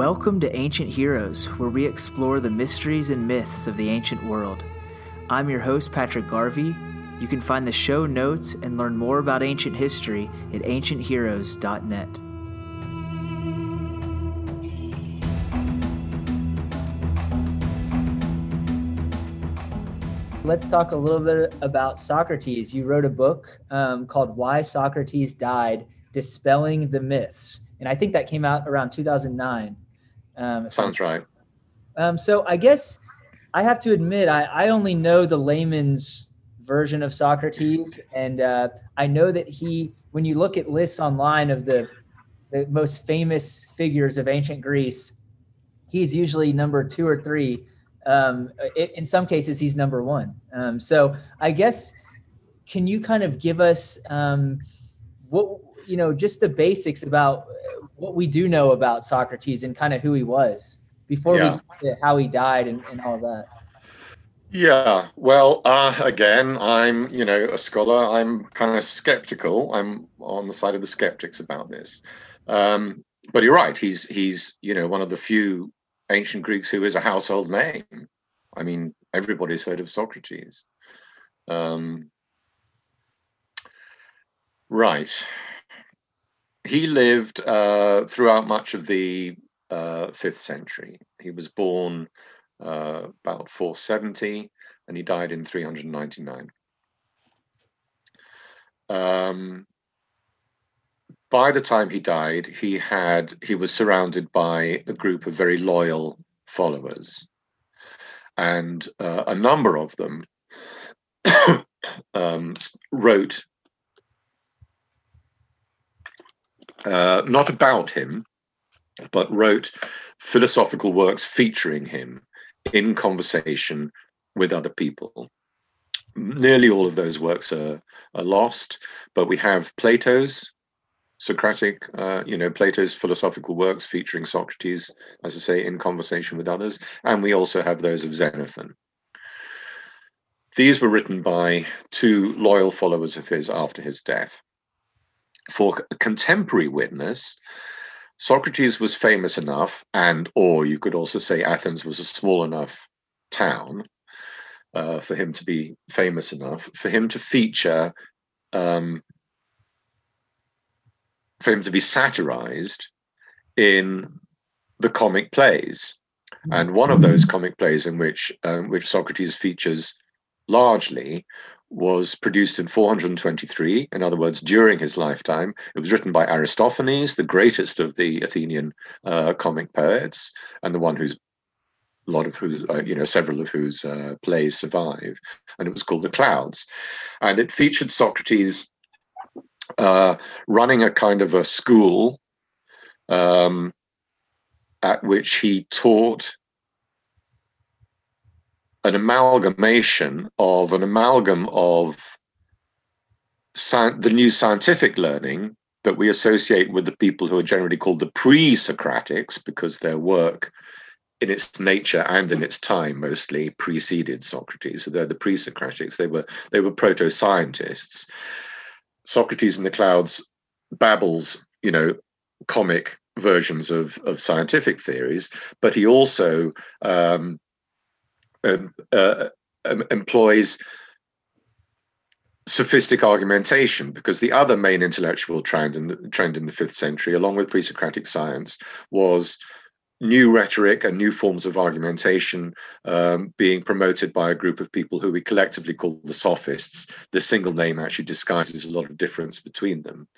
Welcome to Ancient Heroes, where we explore the mysteries and myths of the ancient world. I'm your host, Patrick Garvey. You can find the show notes and learn more about ancient history at ancientheroes.net. Let's talk a little bit about Socrates. You wrote a book um, called Why Socrates Died Dispelling the Myths. And I think that came out around 2009. Um, Sounds right. Um, so I guess I have to admit, I, I only know the layman's version of Socrates. And uh, I know that he, when you look at lists online of the, the most famous figures of ancient Greece, he's usually number two or three. Um, it, in some cases, he's number one. Um, so I guess, can you kind of give us um, what, you know, just the basics about what we do know about Socrates and kind of who he was before yeah. we how he died and, and all that. Yeah, well, uh, again, I'm you know a scholar. I'm kind of skeptical. I'm on the side of the skeptics about this. Um, but you're right. He's he's you know one of the few ancient Greeks who is a household name. I mean, everybody's heard of Socrates. Um, right he lived uh, throughout much of the uh, fifth century. He was born uh, about 470 and he died in 399. Um, by the time he died, he had he was surrounded by a group of very loyal followers, and uh, a number of them um, wrote uh, not about him, but wrote philosophical works featuring him in conversation with other people. Nearly all of those works are, are lost, but we have Plato's Socratic, uh, you know, Plato's philosophical works featuring Socrates, as I say, in conversation with others, and we also have those of Xenophon. These were written by two loyal followers of his after his death for a contemporary witness, Socrates was famous enough, and or you could also say Athens was a small enough town uh, for him to be famous enough, for him to feature, um, for him to be satirized in the comic plays. And one of those comic plays in which um, which Socrates features largely was produced in 423, in other words, during his lifetime. It was written by Aristophanes, the greatest of the Athenian uh, comic poets, and the one who's a lot of whose, uh, you know, several of whose uh, plays survive. And it was called The Clouds. And it featured Socrates uh, running a kind of a school um, at which he taught an amalgamation of an amalgam of sci- the new scientific learning that we associate with the people who are generally called the pre-Socratics because their work in its nature and in its time mostly preceded Socrates. So they're the pre-Socratics. They were they were proto-scientists. Socrates in the Clouds babbles, you know, comic versions of of scientific theories, but he also um, um, uh, employs sophistic argumentation because the other main intellectual trend in the trend in the fifth century, along with pre-Socratic science, was new rhetoric and new forms of argumentation um, being promoted by a group of people who we collectively call the sophists. The single name actually disguises a lot of difference between them.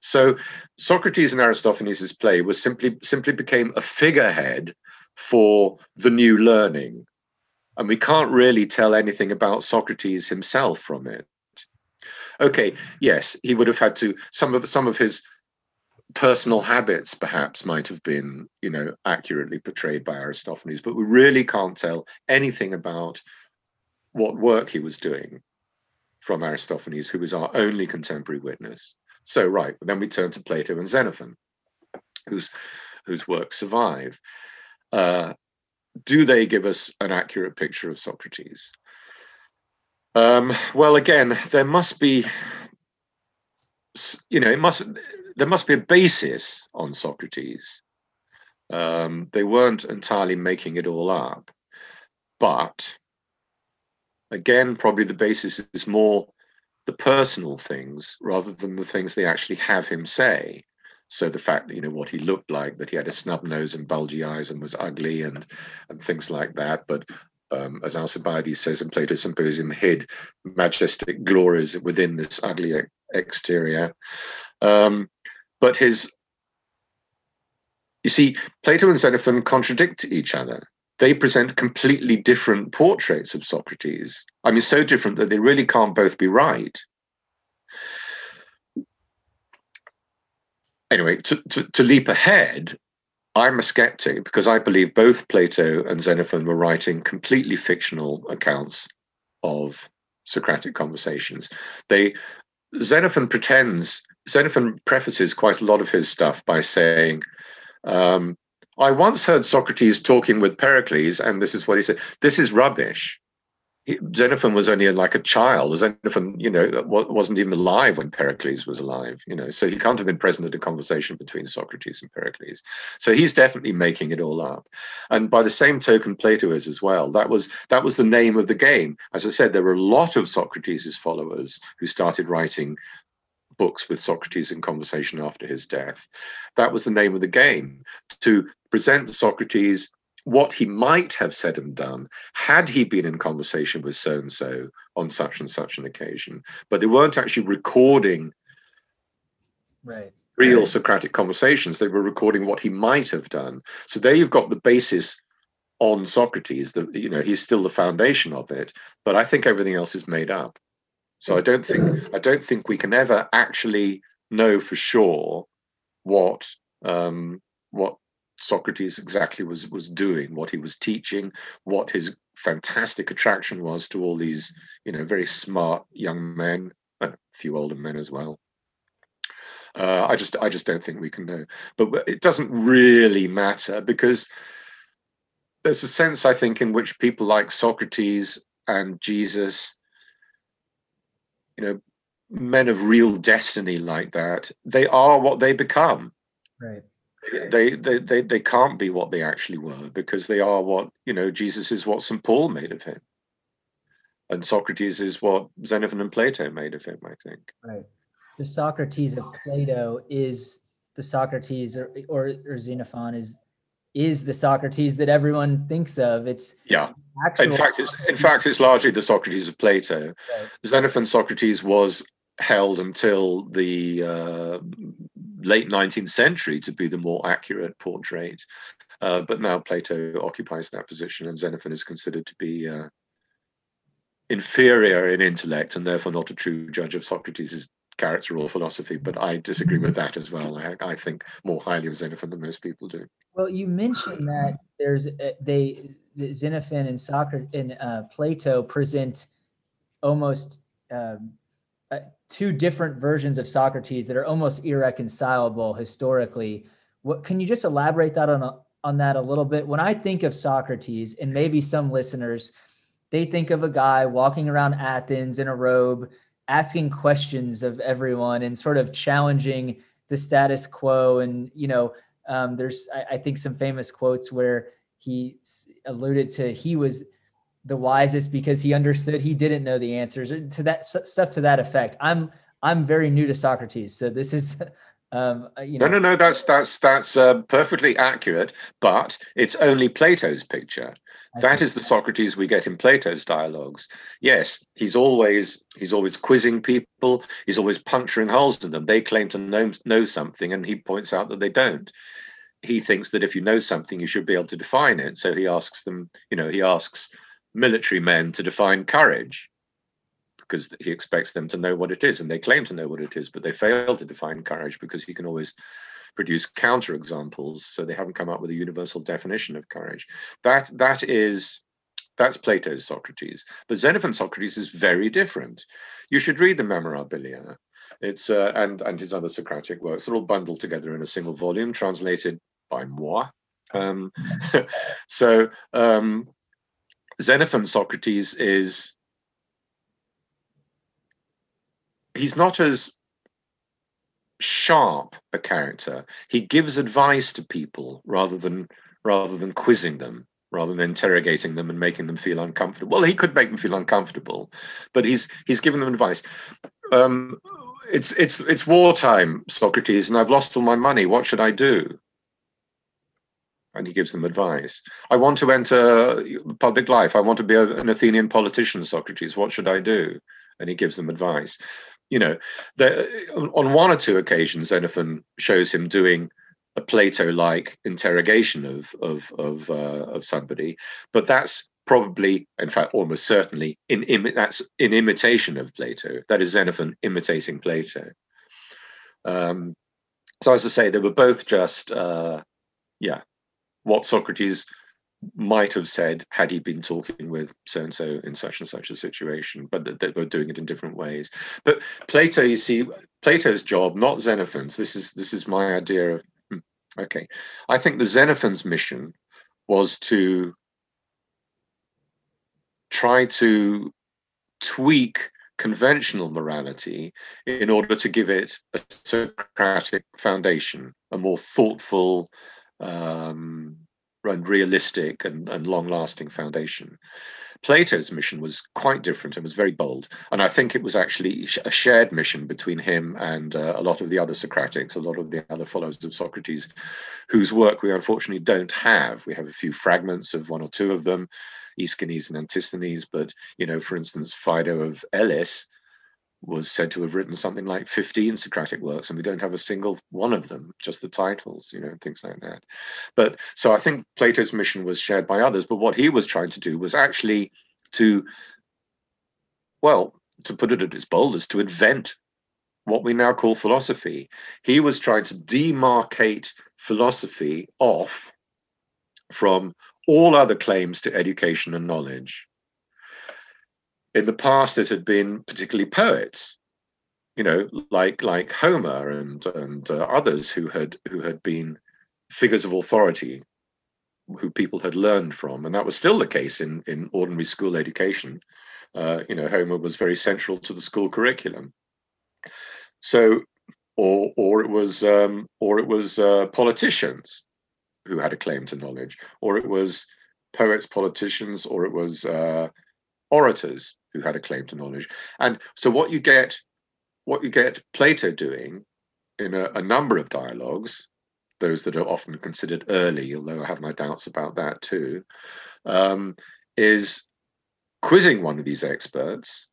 So Socrates and Aristophanes' play was simply simply became a figurehead for the new learning and we can't really tell anything about Socrates himself from it. Okay, yes, he would have had to some of some of his personal habits perhaps might have been, you know, accurately portrayed by Aristophanes, but we really can't tell anything about what work he was doing from Aristophanes, who was our only contemporary witness. So, right, then we turn to Plato and Xenophon, whose whose works survive. Uh, do they give us an accurate picture of Socrates? Um, well, again, there must be, you know, it must there must be a basis on Socrates Um, they weren't entirely making it all up, but again, probably the basis is more the personal things rather than the things they actually have him say. So the fact that you know what he looked like, that he had a snub nose and bulgy eyes and was ugly and and things like that, but um, as Alcibiades says in Plato's Symposium, hid majestic glories within this ugly exterior. Um, but his, you see, Plato and Xenophon contradict each other. They present completely different portraits of Socrates. I mean, so different that they really can't both be right. Anyway, to, to, to leap ahead, I'm a skeptic because I believe both Plato and Xenophon were writing completely fictional accounts of Socratic conversations. They Xenophon pretends Xenophon prefaces quite a lot of his stuff by saying, um, I once heard Socrates talking with Pericles, and this is what he said. This is rubbish. Xenophon was only like a child. Xenophon, you know, wasn't even alive when Pericles was alive. You know, so he can't have been present at a conversation between Socrates and Pericles. So he's definitely making it all up. And by the same token, Plato is as well. That was that was the name of the game. As I said, there were a lot of Socrates' followers who started writing books with Socrates in conversation after his death. That was the name of the game to present Socrates what he might have said and done had he been in conversation with so and so on such and such an occasion. But they weren't actually recording right. real Socratic conversations. They were recording what he might have done. So there you've got the basis on Socrates. The you know he's still the foundation of it, but I think everything else is made up. So I don't think I don't think we can ever actually know for sure what um, what Socrates exactly was was doing, what he was teaching, what his fantastic attraction was to all these, you know, very smart young men, and a few older men as well. Uh, I just I just don't think we can know, but it doesn't really matter because there's a sense I think in which people like Socrates and Jesus, you know, men of real destiny like that, they are what they become. Right they, they they they can't be what they actually were because they are what you know jesus is what st paul made of him. And socrates is what xenophon and plato made of him i think. Right. The socrates of plato is the socrates or, or, or xenophon is is the socrates that everyone thinks of. It's yeah. In fact it's in fact it's largely the socrates of plato. Right. xenophon socrates was held until the uh, late 19th century to be the more accurate portrait. Uh, but now Plato occupies that position, and Xenophon is considered to be uh, inferior in intellect and therefore not a true judge of Socrates' character or philosophy. But I disagree with that as well. I, I think more highly of Xenophon than most people do. Well, you mentioned that there's a, they Xenophon and Socrates and uh, Plato present almost um, uh, two different versions of Socrates that are almost irreconcilable historically. What can you just elaborate that on a, on that a little bit? When I think of Socrates, and maybe some listeners, they think of a guy walking around Athens in a robe, asking questions of everyone and sort of challenging the status quo. And you know, um, there's I, I think some famous quotes where he alluded to he was the wisest because he understood he didn't know the answers to that stuff to that effect. I'm I'm very new to Socrates, so this is um, uh, you know. No, no, no. That's that's that's uh, perfectly accurate, but it's only Plato's picture. I that see. is the Socrates we get in Plato's dialogues. Yes, he's always he's always quizzing people. He's always puncturing holes in them. They claim to know know something, and he points out that they don't. He thinks that if you know something, you should be able to define it. So he asks them. You know, he asks military men to define courage because he expects them to know what it is and they claim to know what it is but they fail to define courage because he can always produce counter examples so they haven't come up with a universal definition of courage. That that is that's plato's socrates. But xenophon socrates is very different. You should read the memorabilia. It's uh, and and his other socratic works. They're all bundled together in a single volume translated by moi. Um, so um, Xenophon Socrates is he's not as sharp a character. He gives advice to people rather than rather than quizzing them, rather than interrogating them and making them feel uncomfortable. Well, he could make them feel uncomfortable, but he's he's giving them advice. Um, it's it's it's wartime, Socrates, and I've lost all my money. What should I do? And he gives them advice. I want to enter public life. I want to be a, an Athenian politician, Socrates. What should I do? And he gives them advice. You know, on one or two occasions, Xenophon shows him doing a Plato-like interrogation of of of uh, of somebody, but that's probably, in fact, almost certainly, in Im- that's in imitation of Plato. That is Xenophon imitating Plato. Um, so, as I say, they were both just, uh, yeah, what Socrates might have said had he been talking with so and so in such and such a situation, but they were doing it in different ways. But Plato, you see, Plato's job, not Xenophon's. This is this is my idea of. Hmm, okay, I think the Xenophon's mission was to try to tweak conventional morality in order to give it a Socratic foundation, a more thoughtful um, and realistic and, and long lasting foundation. Plato's mission was quite different and was very bold. And I think it was actually a shared mission between him and uh, a lot of the other Socratics, a lot of the other followers of Socrates, whose work we unfortunately don't have. We have a few fragments of one or two of them. Aeschines and Antisthenes, but you know, for instance, Phaedo of Elis was said to have written something like 15 Socratic works, and we don't have a single one of them, just the titles, you know, things like that. But so I think Plato's mission was shared by others, but what he was trying to do was actually to, well, to put it at its boldest, to invent what we now call philosophy. He was trying to demarcate philosophy off from all other claims to education and knowledge. In the past, it had been particularly poets, you know, like like Homer and and uh, others who had who had been figures of authority, who people had learned from, and that was still the case in in ordinary school education. Uh, you know, Homer was very central to the school curriculum. So, or or it was um, or it was uh, politicians who had a claim to knowledge, or it was poets, politicians, or it was uh, orators who had a claim to knowledge. And so what you get, what you get Plato doing in a, a number of dialogues, those that are often considered early, although I have my doubts about that too, um, is quizzing one of these experts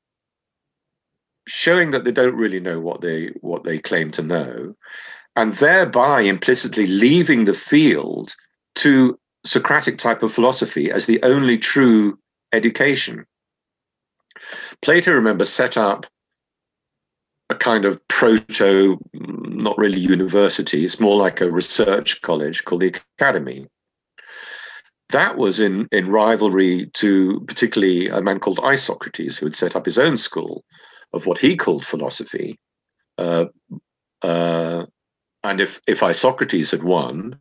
showing that they don't really know what they what they claim to know and thereby implicitly leaving the field to Socratic type of philosophy as the only true education. Plato, remember, set up a kind of proto, not really university, it's more like a research college called the Academy. That was in, in rivalry to particularly a man called Isocrates, who had set up his own school of what he called philosophy. Uh, uh, and if if Isocrates had won,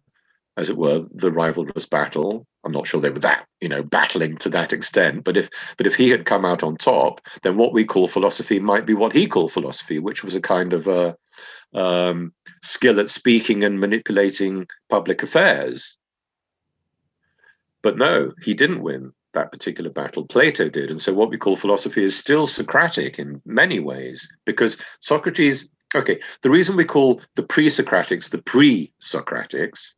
as it were, the rivalrous battle, I'm not sure they were that, you know, battling to that extent. But if but if he had come out on top, then what we call philosophy might be what he called philosophy, which was a kind of a um, skill at speaking and manipulating public affairs. But no, he didn't win that particular battle. Plato did. And so what we call philosophy is still Socratic in many ways, because Socrates Okay, the reason we call the pre-Socratics the pre-Socratics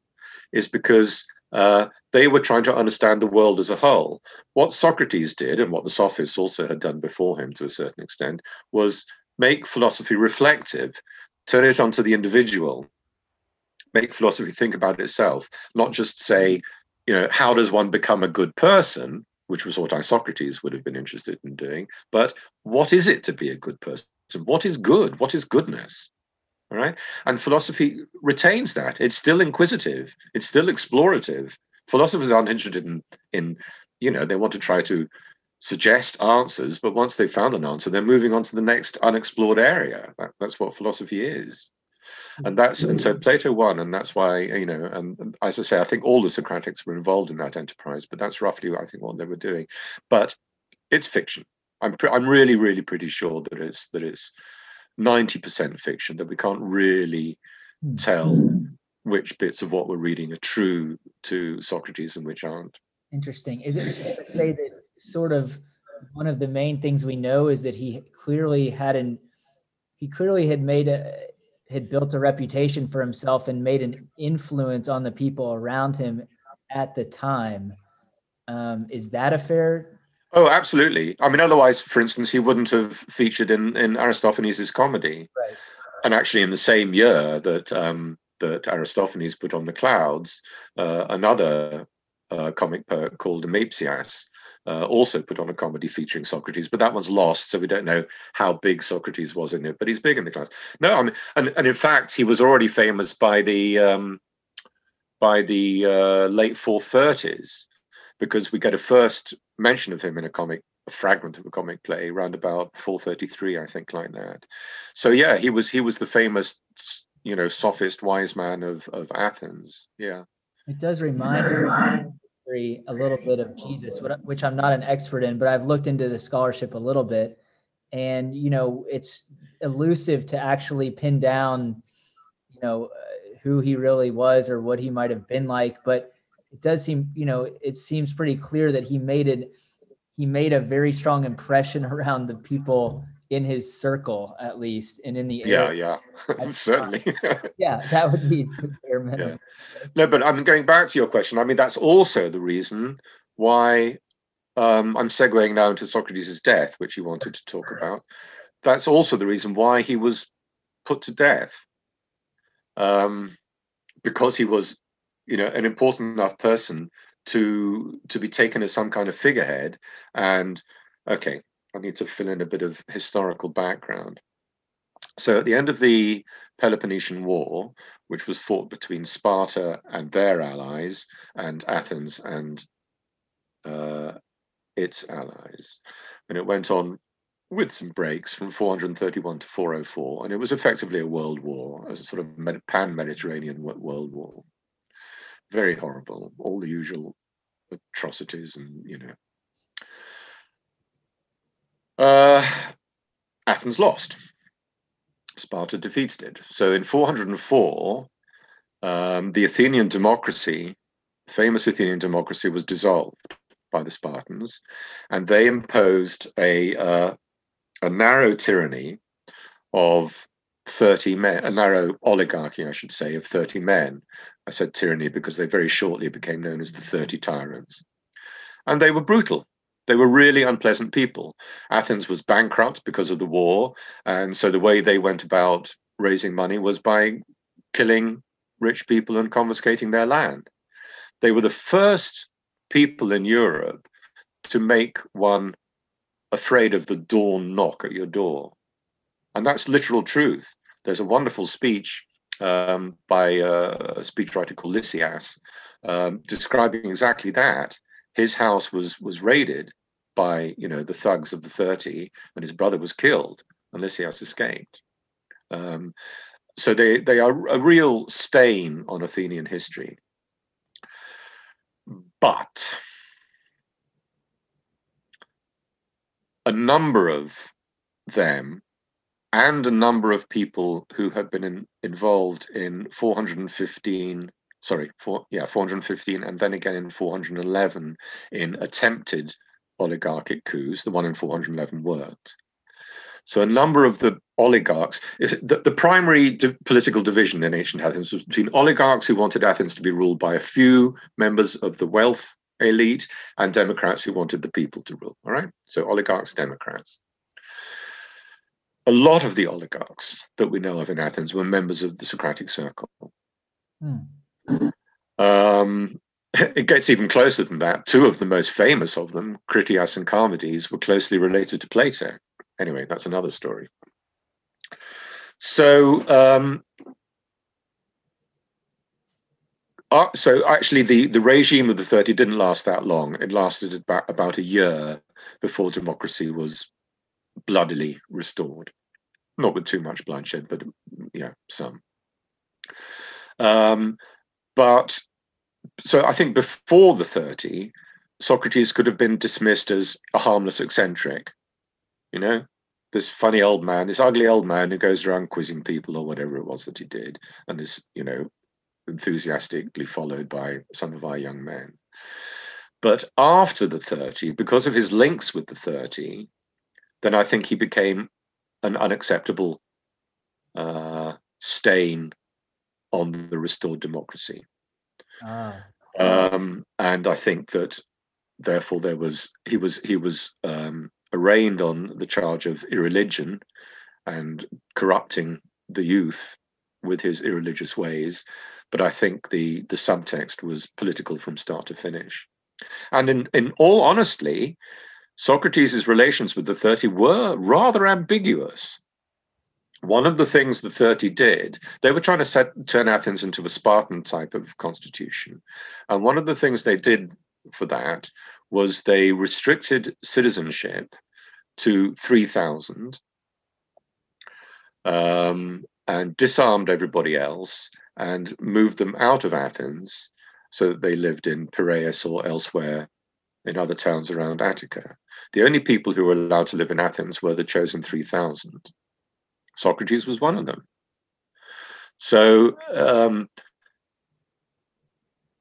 is because uh, they were trying to understand the world as a whole. What Socrates did, and what the sophists also had done before him to a certain extent, was make philosophy reflective, turn it onto the individual, make philosophy think about itself, not just say, you know, how does one become a good person, which was what Isocrates would have been interested in doing, but what is it to be a good person? What is good? What is goodness? Right. And philosophy retains that. It's still inquisitive. It's still explorative. Philosophers aren't interested in, in, you know, they want to try to suggest answers, but once they've found an answer, they're moving on to the next unexplored area. That, that's what philosophy is. And that's and so Plato won, and that's why you know, and as I say, I think all the Socratics were involved in that enterprise, but that's roughly I think what they were doing. But it's fiction. I'm I'm really really pretty sure that it's that it's 90% fiction that we can't really Hmm. tell which bits of what we're reading are true to Socrates and which aren't. Interesting. Is it fair to say that sort of one of the main things we know is that he clearly had an he clearly had made a had built a reputation for himself and made an influence on the people around him at the time. Um, is that a fair? Oh, absolutely. I mean, otherwise, for instance, he wouldn't have featured in, in Aristophanes' comedy. Right. And actually, in the same year that um, that Aristophanes put on the clouds, uh, another uh, comic poet called Ameipsias uh, also put on a comedy featuring Socrates, but that one's lost, so we don't know how big Socrates was in it. But he's big in the Clouds. No, I mean, and, and in fact, he was already famous by the um, by the uh, late 430s because we get a first mention of him in a comic a fragment of a comic play around about 433 i think like that so yeah he was he was the famous you know sophist wise man of of athens yeah It does remind me a little bit of Jesus, which I'm not an expert in, but I've looked into the scholarship a little bit. And, you know, it's elusive to actually pin down, you know, uh, who he really was or what he might have been like. But it does seem, you know, it seems pretty clear that he made it, he made a very strong impression around the people in his circle, at least, and in the yeah area. yeah. Certainly. Yeah, that would be bare minimum. no but i'm going back to your question. I mean that's also the reason why um, i'm segueing now into socrates' death which you wanted to talk about. That's also the reason why he was put to death um, because he was you know an important enough person to to be taken as some kind of figurehead. And okay i need to fill in a bit of historical background. So at the end of the peloponnesian war which was fought between sparta and their allies and athens and uh, its allies and it went on with some breaks from 431 to 404 and it was effectively a world war a sort of pan-mediterranean world war very horrible. All the usual atrocities and you know. Uh, athens lost. Sparta defeated it. So in 404 um, the athenian democracy famous athenian democracy was dissolved by the spartans and they imposed a uh, a narrow tyranny of 30 men, a narrow oligarchy, I should say, of 30 men. I said tyranny because they very shortly became known as the 30 tyrants. And they were brutal. They were really unpleasant people. Athens was bankrupt because of the war. And so the way they went about raising money was by killing rich people and confiscating their land. They were the first people in Europe to make one afraid of the dawn knock at your door. And that's literal truth. There's a wonderful speech um, by uh, a speechwriter called Lysias um, describing exactly that. His house was was raided by you know the thugs of the 30, and his brother was killed, and Lysias escaped. Um, so they they are a real stain on Athenian history. But a number of them and a number of people who have been in, involved in 415 sorry yeah 415 and then again in 411 in attempted oligarchic coups the one in 411 worked. So a number of the oligarchs the, the primary di- political division in ancient athens was between oligarchs who wanted athens to be ruled by a few members of the wealth elite and democrats who wanted the people to rule all right? So oligarchs democrats a lot of the oligarchs that we know of in Athens were members of the Socratic Circle. Hmm. Um, it gets even closer than that. Two of the most famous of them, Critias and Charmides, were closely related to Plato. Anyway, that's another story. So, um, uh, so actually, the, the regime of the 30 didn't last that long. It lasted about, about a year before democracy was bloodily restored. Not with too much bloodshed, but yeah, some. Um, but so I think before the 30, Socrates could have been dismissed as a harmless eccentric. You know, this funny old man, this ugly old man who goes around quizzing people or whatever it was that he did, and is you know enthusiastically followed by some of our young men. But after the 30, because of his links with the 30, then I think he became an unacceptable uh, stain on the restored democracy. Ah. Um, and I think that therefore there was he was he was um, arraigned on the charge of irreligion and corrupting the youth with his irreligious ways. But I think the the subtext was political from start to finish. And in, in all honesty, Socrates' relations with the 30 were rather ambiguous. One of the things the 30 did, they were trying to set, turn Athens into a Spartan type of constitution. And one of the things they did for that was they restricted citizenship to 3,000 um, and disarmed everybody else and moved them out of Athens so that they lived in Piraeus or elsewhere in other towns around Attica. The only people who were allowed to live in Athens were the chosen 3,000. Socrates was one of them. So, um,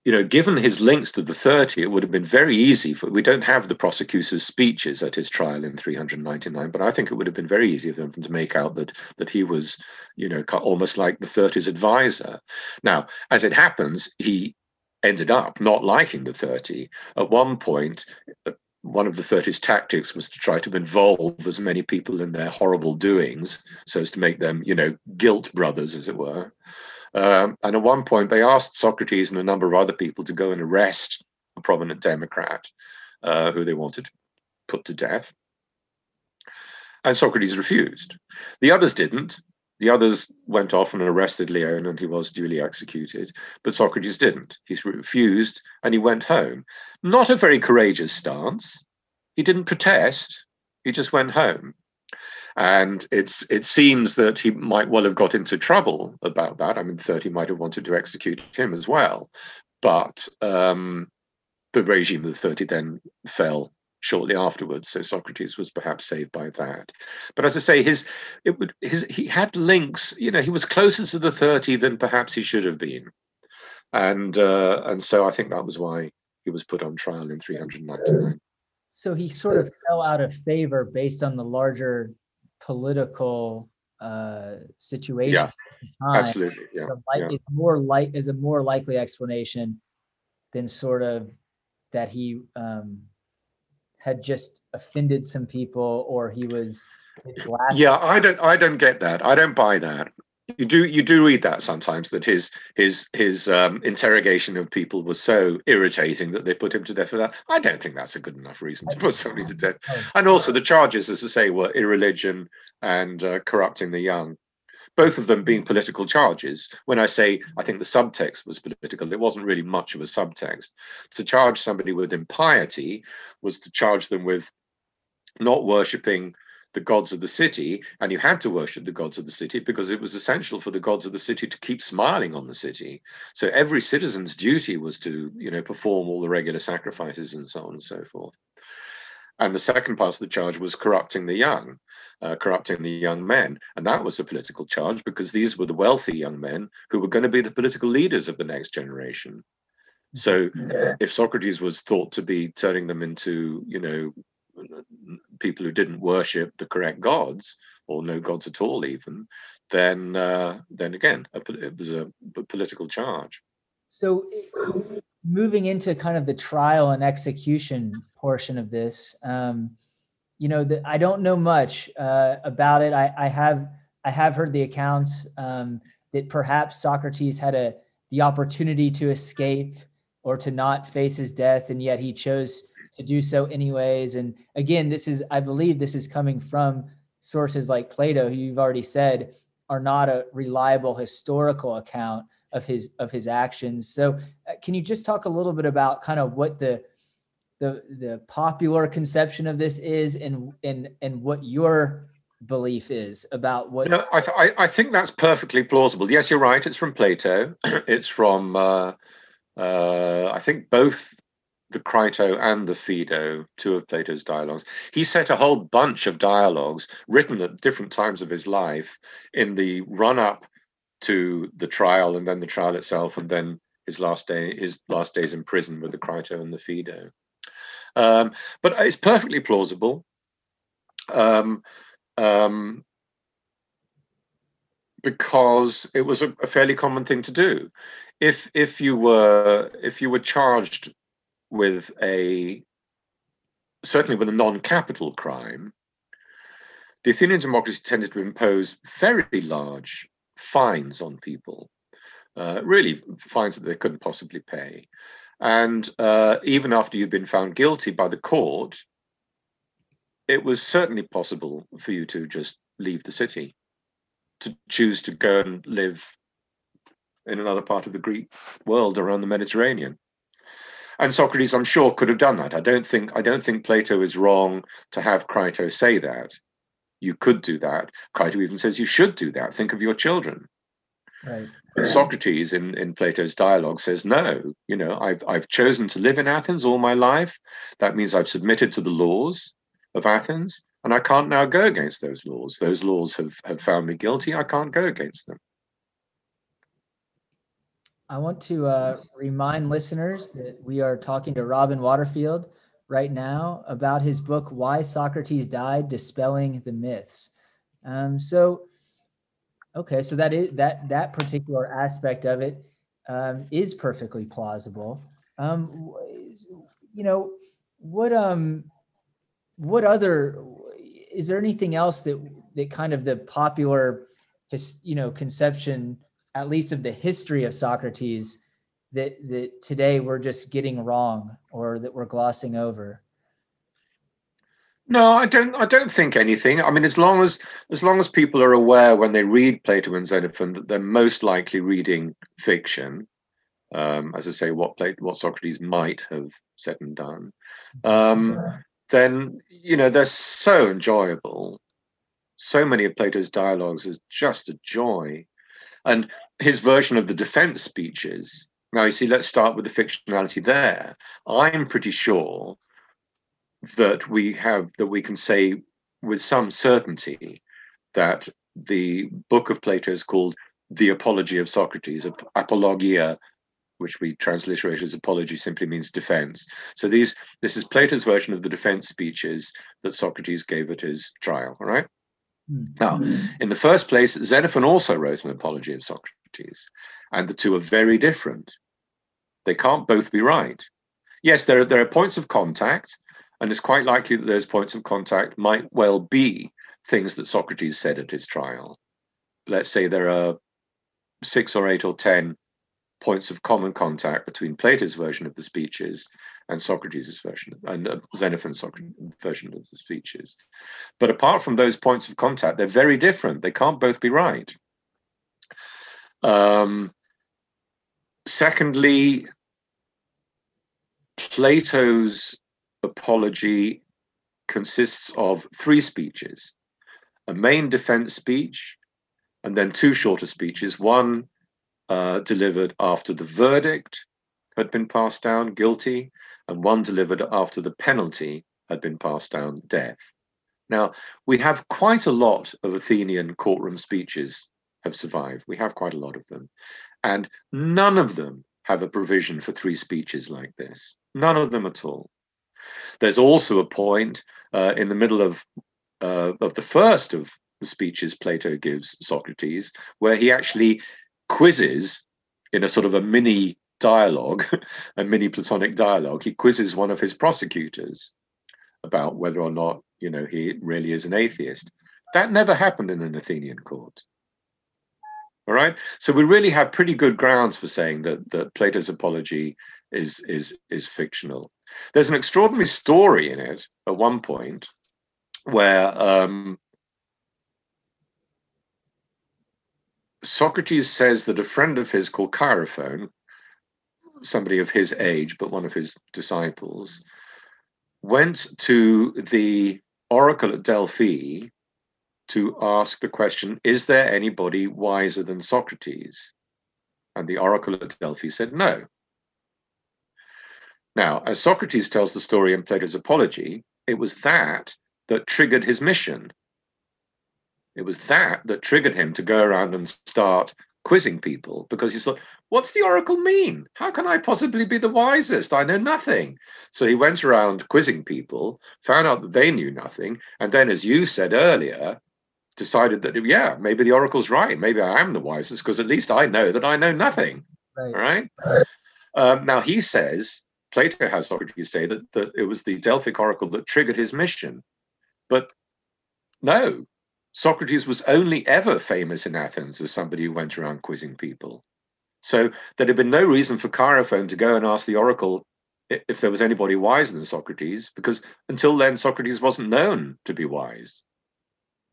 you know, given his links to the 30, it would have been very easy for, we don't have the prosecutor's speeches at his trial in 399, but I think it would have been very easy for them to make out that, that he was, you know, almost like the 30's advisor. Now, as it happens, he ended up not liking the 30. At one point, one of the 30's tactics was to try to involve as many people in their horrible doings so as to make them, you know, guilt brothers, as it were. Um, and at one point, they asked Socrates and a number of other people to go and arrest a prominent Democrat uh, who they wanted put to death. And Socrates refused. The others didn't. The others went off and arrested Leon, and he was duly executed. But Socrates didn't. He refused and he went home. Not a very courageous stance. He didn't protest, he just went home. And it's it seems that he might well have got into trouble about that. I mean, 30 might have wanted to execute him as well. But um, the regime of the 30 then fell shortly afterwards. So Socrates was perhaps saved by that. But as I say, his it would his he had links. You know, he was closer to the thirty than perhaps he should have been, and uh, and so I think that was why he was put on trial in 399. So he sort of fell out of favor based on the larger political uh, situation. Yeah, absolutely. Yeah, like, yeah. It's more like is a more likely explanation than sort of that he um, had just offended some people or he was yeah i don't i don't get that. I don't buy that. You do you do read that sometimes that his his his um, interrogation of people was so irritating that they put him to death for that. I don't think that's a good enough reason to put somebody to death. and also the charges as i say were irreligion and uh, corrupting the young both of them being political charges. When I say I think the subtext was political, it wasn't really much of a subtext. To charge somebody with impiety was to charge them with not worshipping the gods of the city, and you had to worship the gods of the city because it was essential for the gods of the city to keep smiling on the city. So every citizen's duty was to, you know, perform all the regular sacrifices and so on and so forth. And the second part of the charge was corrupting the young uh, corrupting the young men. And that was a political charge because these were the wealthy young men who were going to be the political leaders of the next generation. So if Socrates was thought to be turning them into, you know, people who didn't worship the correct gods or no gods at all, even, then uh, then again, it was a, a political charge. So, moving into kind of the trial and execution portion of this, um, you know, the, I don't know much uh, about it. I, I, have I have heard the accounts um, that perhaps Socrates had a the opportunity to escape or to not face his death, and yet he chose to do so anyways. And again, this is I believe this is coming from sources like Plato, who you've already said are not a reliable historical account of his of his actions. So, uh, can you just talk a little bit about kind of what the the the popular conception of this is and and and what your belief is about what no, I, th- I, I think that's perfectly plausible yes you're right it's from plato it's from uh, uh, i think both the Crito and the Phaedo, two of Plato's dialogues. He set a whole bunch of dialogues written at different times of his life in the run up to the trial and then the trial itself and then his last day his last days in prison with the Crito and the Phaedo. Um, but it's perfectly plausible. Um, um, because it was a, a, fairly common thing to do. If if you were if you were charged with a certainly with a non-capital crime, the Athenian democracy tended to impose very large fines on people, uh, really fines that they couldn't possibly pay. And uh, even after you've been found guilty by the court, it was certainly possible for you to just leave the city, to choose to go and live in another part of the Greek world around the Mediterranean. And Socrates, I'm sure, could have done that. I don't think I don't think Plato is wrong to have Crito say that. You could do that. Crito even says you should do that. Think of your children. Right. But Socrates in, in Plato's dialogue says, no, you know, I've I've chosen to live in Athens all my life. That means I've submitted to the laws of Athens, and I can't now go against those laws. Those laws have, have found me guilty. I can't go against them. I want to uh, remind listeners that we are talking to Robin Waterfield right now about his book, Why Socrates Died Dispelling the Myths. Um, so, okay, so that is that that particular aspect of it um, is perfectly plausible. Um, you know, what um, what other is there anything else that that kind of the popular, his, you know, conception at least of the history of Socrates that that today we're just getting wrong or that we're glossing over? No, I don't. I don't think anything. I mean, as long as as long as people are aware when they read Plato and Xenophon that they're most likely reading fiction, um, as I say, what Plato, what Socrates might have said and done, um, then you know they're so enjoyable. So many of Plato's dialogues is just a joy, and his version of the defense speeches. Now, you see, let's start with the fictionality there. I'm pretty sure that we have that we can say with some certainty that the book of Plato is called the Apology of Socrates, apologia, which we transliterate as apology simply means defense. So these this is Plato's version of the defense speeches that Socrates gave at his trial. All right. Mm-hmm. Now, in the first place, Xenophon also wrote an apology of Socrates, and the two are very different. They can't both be right. Yes, there are, there are points of contact, and it's quite likely that those points of contact might well be things that Socrates said at his trial. Let's say there are six or eight or ten points of common contact between Plato's version of the speeches and Socrates' version and uh, Xenophon's version of the speeches. But apart from those points of contact, they're very different. They can't both be right. Um, secondly, Plato's apology consists of three speeches a main defense speech, and then two shorter speeches, one uh, delivered after the verdict had been passed down, guilty, and one delivered after the penalty had been passed down, death. Now, we have quite a lot of Athenian courtroom speeches have survived. We have quite a lot of them. And none of them have a provision for three speeches like this. None of them at all. There's also a point uh, in the middle of, uh, of the first of the speeches Plato gives Socrates, where he actually quizzes in a sort of a mini dialogue, a mini Platonic dialogue, he quizzes one of his prosecutors about whether or not, you know, he really is an atheist. That never happened in an Athenian court. All right. So we really have pretty good grounds for saying that that Plato's apology is is is fictional. There's an extraordinary story in it at one point where um, Socrates says that a friend of his called Chaerephon, somebody of his age, but one of his disciples, went to the oracle at Delphi to ask the question Is there anybody wiser than Socrates? And the oracle at Delphi said no. Now, as Socrates tells the story in Plato's Apology, it was that that triggered his mission. It was that that triggered him to go around and start quizzing people because he thought, what's the oracle mean? How can I possibly be the wisest? I know nothing. So he went around quizzing people, found out that they knew nothing, and then, as you said earlier, decided that yeah, maybe the oracle's right. Maybe I am the wisest because at least I know that I know nothing. Right. right? Um, now he says Plato has Socrates say that that it was the Delphic oracle that triggered his mission, but no, Socrates was only ever famous in Athens as somebody who went around quizzing people. So there had been no reason for Chaerephon to go and ask the oracle if there was anybody wiser than Socrates, because until then Socrates wasn't known to be wise.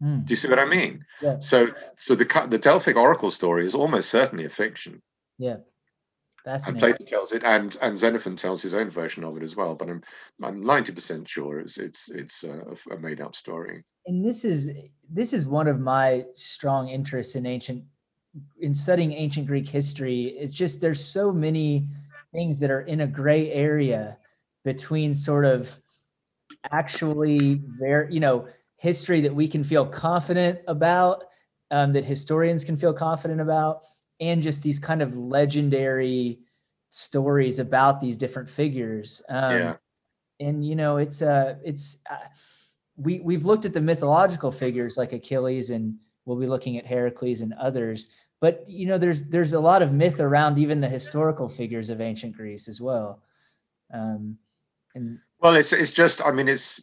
Mm. Do you see what I mean? Yeah. So, so the the Delphic oracle story is almost certainly a fiction. Yeah. And Plato tells it, and and Xenophon tells his own version of it as well. But I'm I'm ninety percent sure it's it's it's a, a made up story. And this is this is one of my strong interests in ancient in studying ancient Greek history. It's just there's so many things that are in a gray area between sort of actually very you know history that we can feel confident about, um, that historians can feel confident about, and just these kind of legendary stories about these different figures. Um, yeah. And you know, it's uh, it's uh, we we've looked at the mythological figures like Achilles, and we'll be looking at Heracles and others. But you know, there's there's a lot of myth around even the historical figures of ancient Greece as well. Um, and well, it's it's just I mean, it's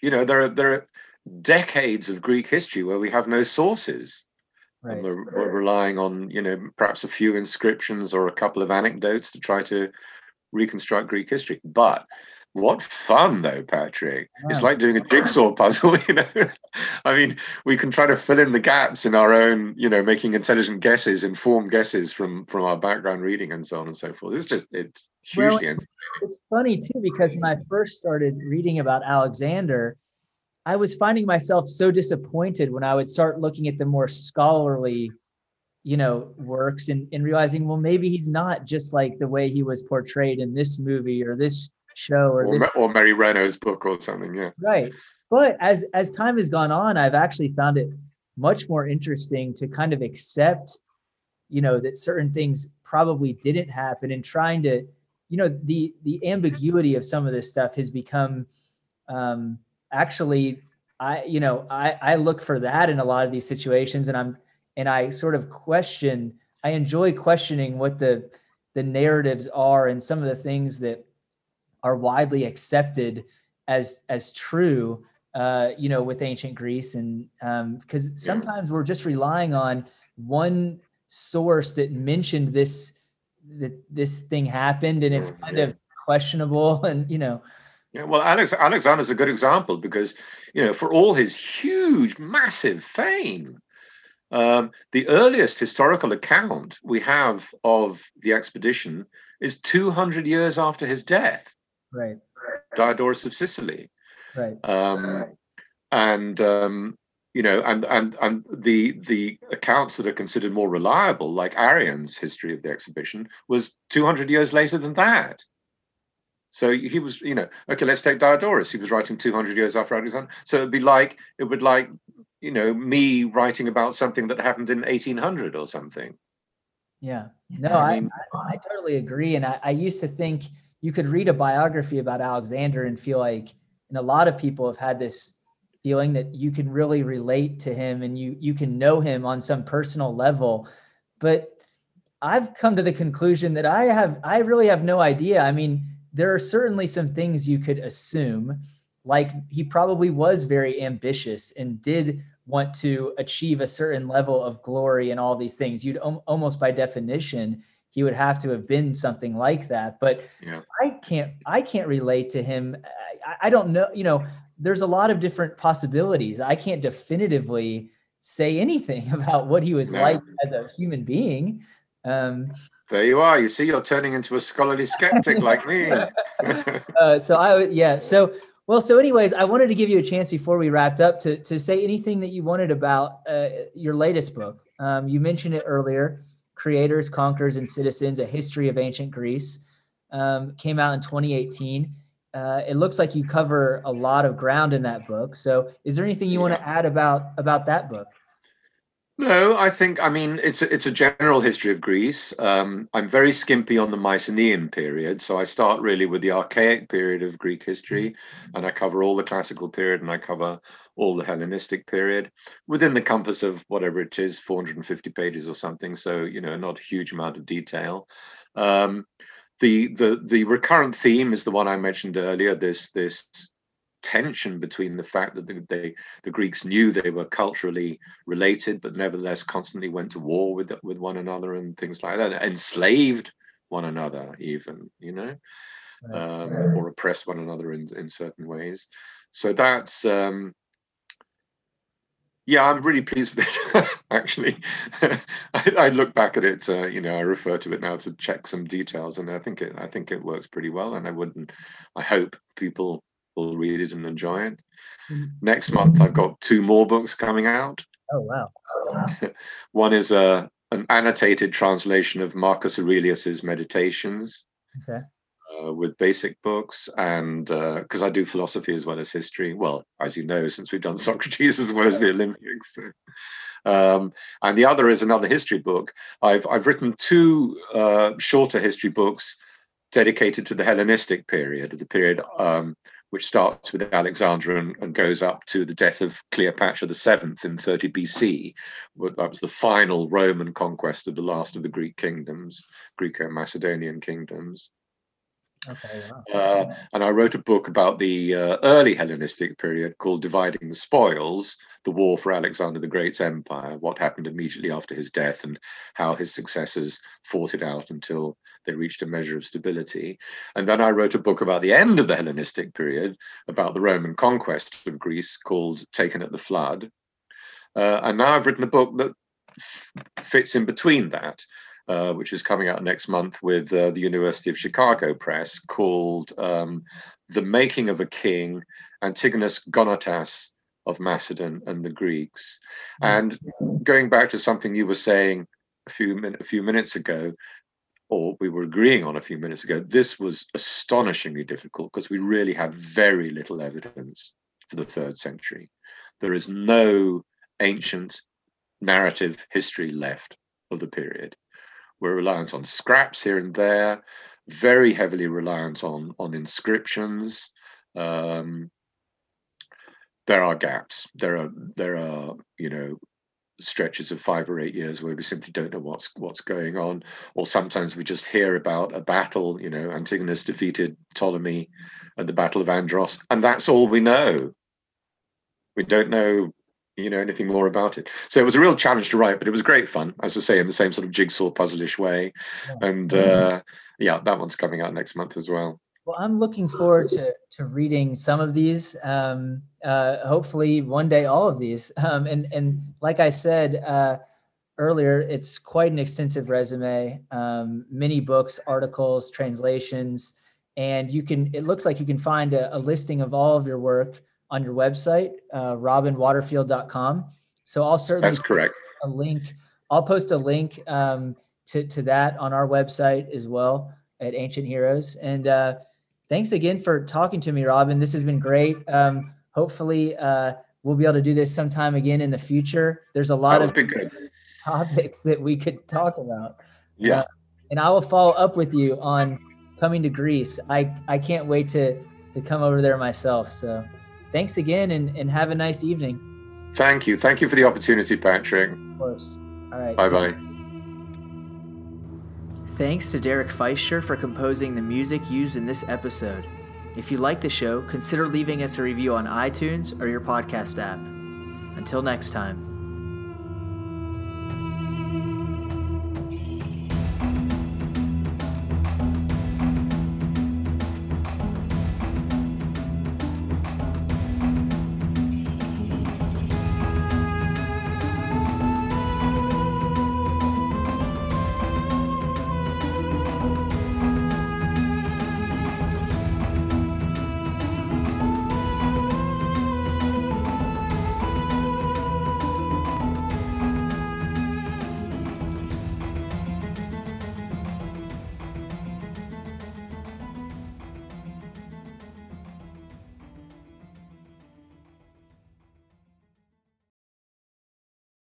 you know there are there are decades of Greek history where we have no sources. Right. And we're, we're, relying on, you know, perhaps a few inscriptions or a couple of anecdotes to try to reconstruct Greek history. But what fun, though, Patrick! It's like doing a jigsaw puzzle. You know, I mean, we can try to fill in the gaps in our own, you know, making intelligent guesses, informed guesses from from our background reading and so on and so forth. It's just it's hugely. Well, it's funny too because when I first started reading about Alexander, I was finding myself so disappointed when I would start looking at the more scholarly, you know, works and, and realizing, well, maybe he's not just like the way he was portrayed in this movie or this show or, or this or Mary Renault's book or something. Yeah. Right. But as as time has gone on, I've actually found it much more interesting to kind of accept, you know, that certain things probably didn't happen and trying to, you know, the the ambiguity of some of this stuff has become um actually I you know I I look for that in a lot of these situations and I'm and I sort of question I enjoy questioning what the the narratives are and some of the things that are widely accepted as as true uh, you know with ancient Greece. And um, because um, sometimes we're just relying on one source that mentioned this that this thing happened and it's kind of questionable and you know yeah, well, Alex Alexander's a good example because you know for all his huge, massive fame, um, the earliest historical account we have of the expedition is 200 years after his death. Right. Diodorus of Sicily. Right. Um, and um, you know, and and and the the accounts that are considered more reliable, like Arrian's history of the exhibition, was 200 years later than that. So he was, you know, okay, let's take Diodorus. He was writing 200 years after Alexander. So it'd be like, it would like, you know, me writing about something that happened in 1800 or something. Yeah. No, I, I, mean, I, I, totally agree. And I, I used to think you could read a biography about Alexander and feel like, and a lot of people have had this feeling that you can really relate to him and you you can know him on some personal level. But I've come to the conclusion that I have I really have no idea. I mean, there are certainly some things you could assume, like he probably was very ambitious and did want to achieve a certain level of glory and all these things. You'd almost by definition, he would have to have been something like that. But yeah. I can't, I can't relate to him. I, I don't know, you know, there's a lot of different possibilities. I can't definitively say anything about what he was no. like as a human being. Um, there you are. You see, you're turning into a scholarly skeptic like me. uh, so I, yeah. So well, so anyways, I wanted to give you a chance before we wrapped up to to say anything that you wanted about uh, your latest book. Um, you mentioned it earlier: "Creators, Conquerors, and Citizens: A History of Ancient Greece." um, came out in 2018. Uh, it looks like you cover a lot of ground in that book. So, is there anything you yeah. want to add about about that book? No, I think I mean it's a, it's a general history of Greece. Um, I'm very skimpy on the Mycenaean period, so I start really with the archaic period of Greek history, and I cover all the classical period, and I cover all the Hellenistic period within the compass of whatever it is, 450 pages or something. So you know, not a huge amount of detail. Um, the the the recurrent theme is the one I mentioned earlier. This this tension between the fact that the, they, the Greeks knew they were culturally related, but nevertheless constantly went to war with with one another and things like that, enslaved one another, even you know, um, or oppressed one another in in certain ways. So that's um, yeah, I'm really pleased with it. Actually, I, I, look back at it. Uh, you know, I refer to it now to check some details, and I think it. I think it works pretty well. And I wouldn't. I hope people will read it and enjoy it. Mm-hmm. Next month, I've got two more books coming out. Oh wow! One is a an annotated translation of Marcus Aurelius's Meditations. Okay. Uh, with basic books, and because uh, I do philosophy as well as history. Well, as you know, since we've done Socrates as well as the Olympics. So. Um, and the other is another history book. I've I've written two uh, shorter history books dedicated to the Hellenistic period, the period um, which starts with Alexander and, and, goes up to the death of Cleopatra VII in 30 BC. That was the final Roman conquest of the last of the Greek kingdoms, Greco-Macedonian kingdoms. Okay, wow. uh, and I wrote a book about the uh, early Hellenistic period called Dividing the Spoils, the war for Alexander the Great's empire, what happened immediately after his death, and how his successors fought it out until they reached a measure of stability. And then I wrote a book about the end of the Hellenistic period, about the Roman conquest of Greece, called Taken at the Flood. Uh, and now I've written a book that f- fits in between that. Uh, which is coming out next month with uh, the University of Chicago Press, called um, The Making of a King Antigonus Gonatas of Macedon and the Greeks. And going back to something you were saying a few, min- a few minutes ago, or we were agreeing on a few minutes ago, this was astonishingly difficult because we really have very little evidence for the third century. There is no ancient narrative history left of the period. We're reliant on scraps here and there, very heavily reliant on on inscriptions. Um, there are gaps. There are there are you know stretches of five or eight years where we simply don't know what's what's going on, or sometimes we just hear about a battle. You know, Antigonus defeated Ptolemy at the Battle of Andros, and that's all we know. We don't know you know anything more about it. So it was a real challenge to write, but it was great fun, as I say, in the same sort of jigsaw puzzleish way. And uh, yeah, that one's coming out next month as well. Well, I'm looking forward to to reading some of these. Um, uh, hopefully, one day all of these. Um, and and like I said uh, earlier, it's quite an extensive resume. Um, many books, articles, translations, and you can. It looks like you can find a, a listing of all of your work on your website, uh, robinwaterfield.com. So I'll certainly that's correct. A link. I'll post a link um, to to that on our website as well at Ancient Heroes. And uh, thanks again for talking to me, Robin. This has been great. Um, hopefully, uh, we'll be able to do this sometime again in the future. There's a lot of topics that we could talk about. Yeah. Uh, and I will follow up with you on coming to Greece. I I can't wait to to come over there myself. So thanks again and, and have a nice evening. Thank you. Thank you for the opportunity, Patrick. Of course. All right. Bye bye. Thanks to Derek Feister for composing the music used in this episode. If you like the show, consider leaving us a review on iTunes or your podcast app. Until next time.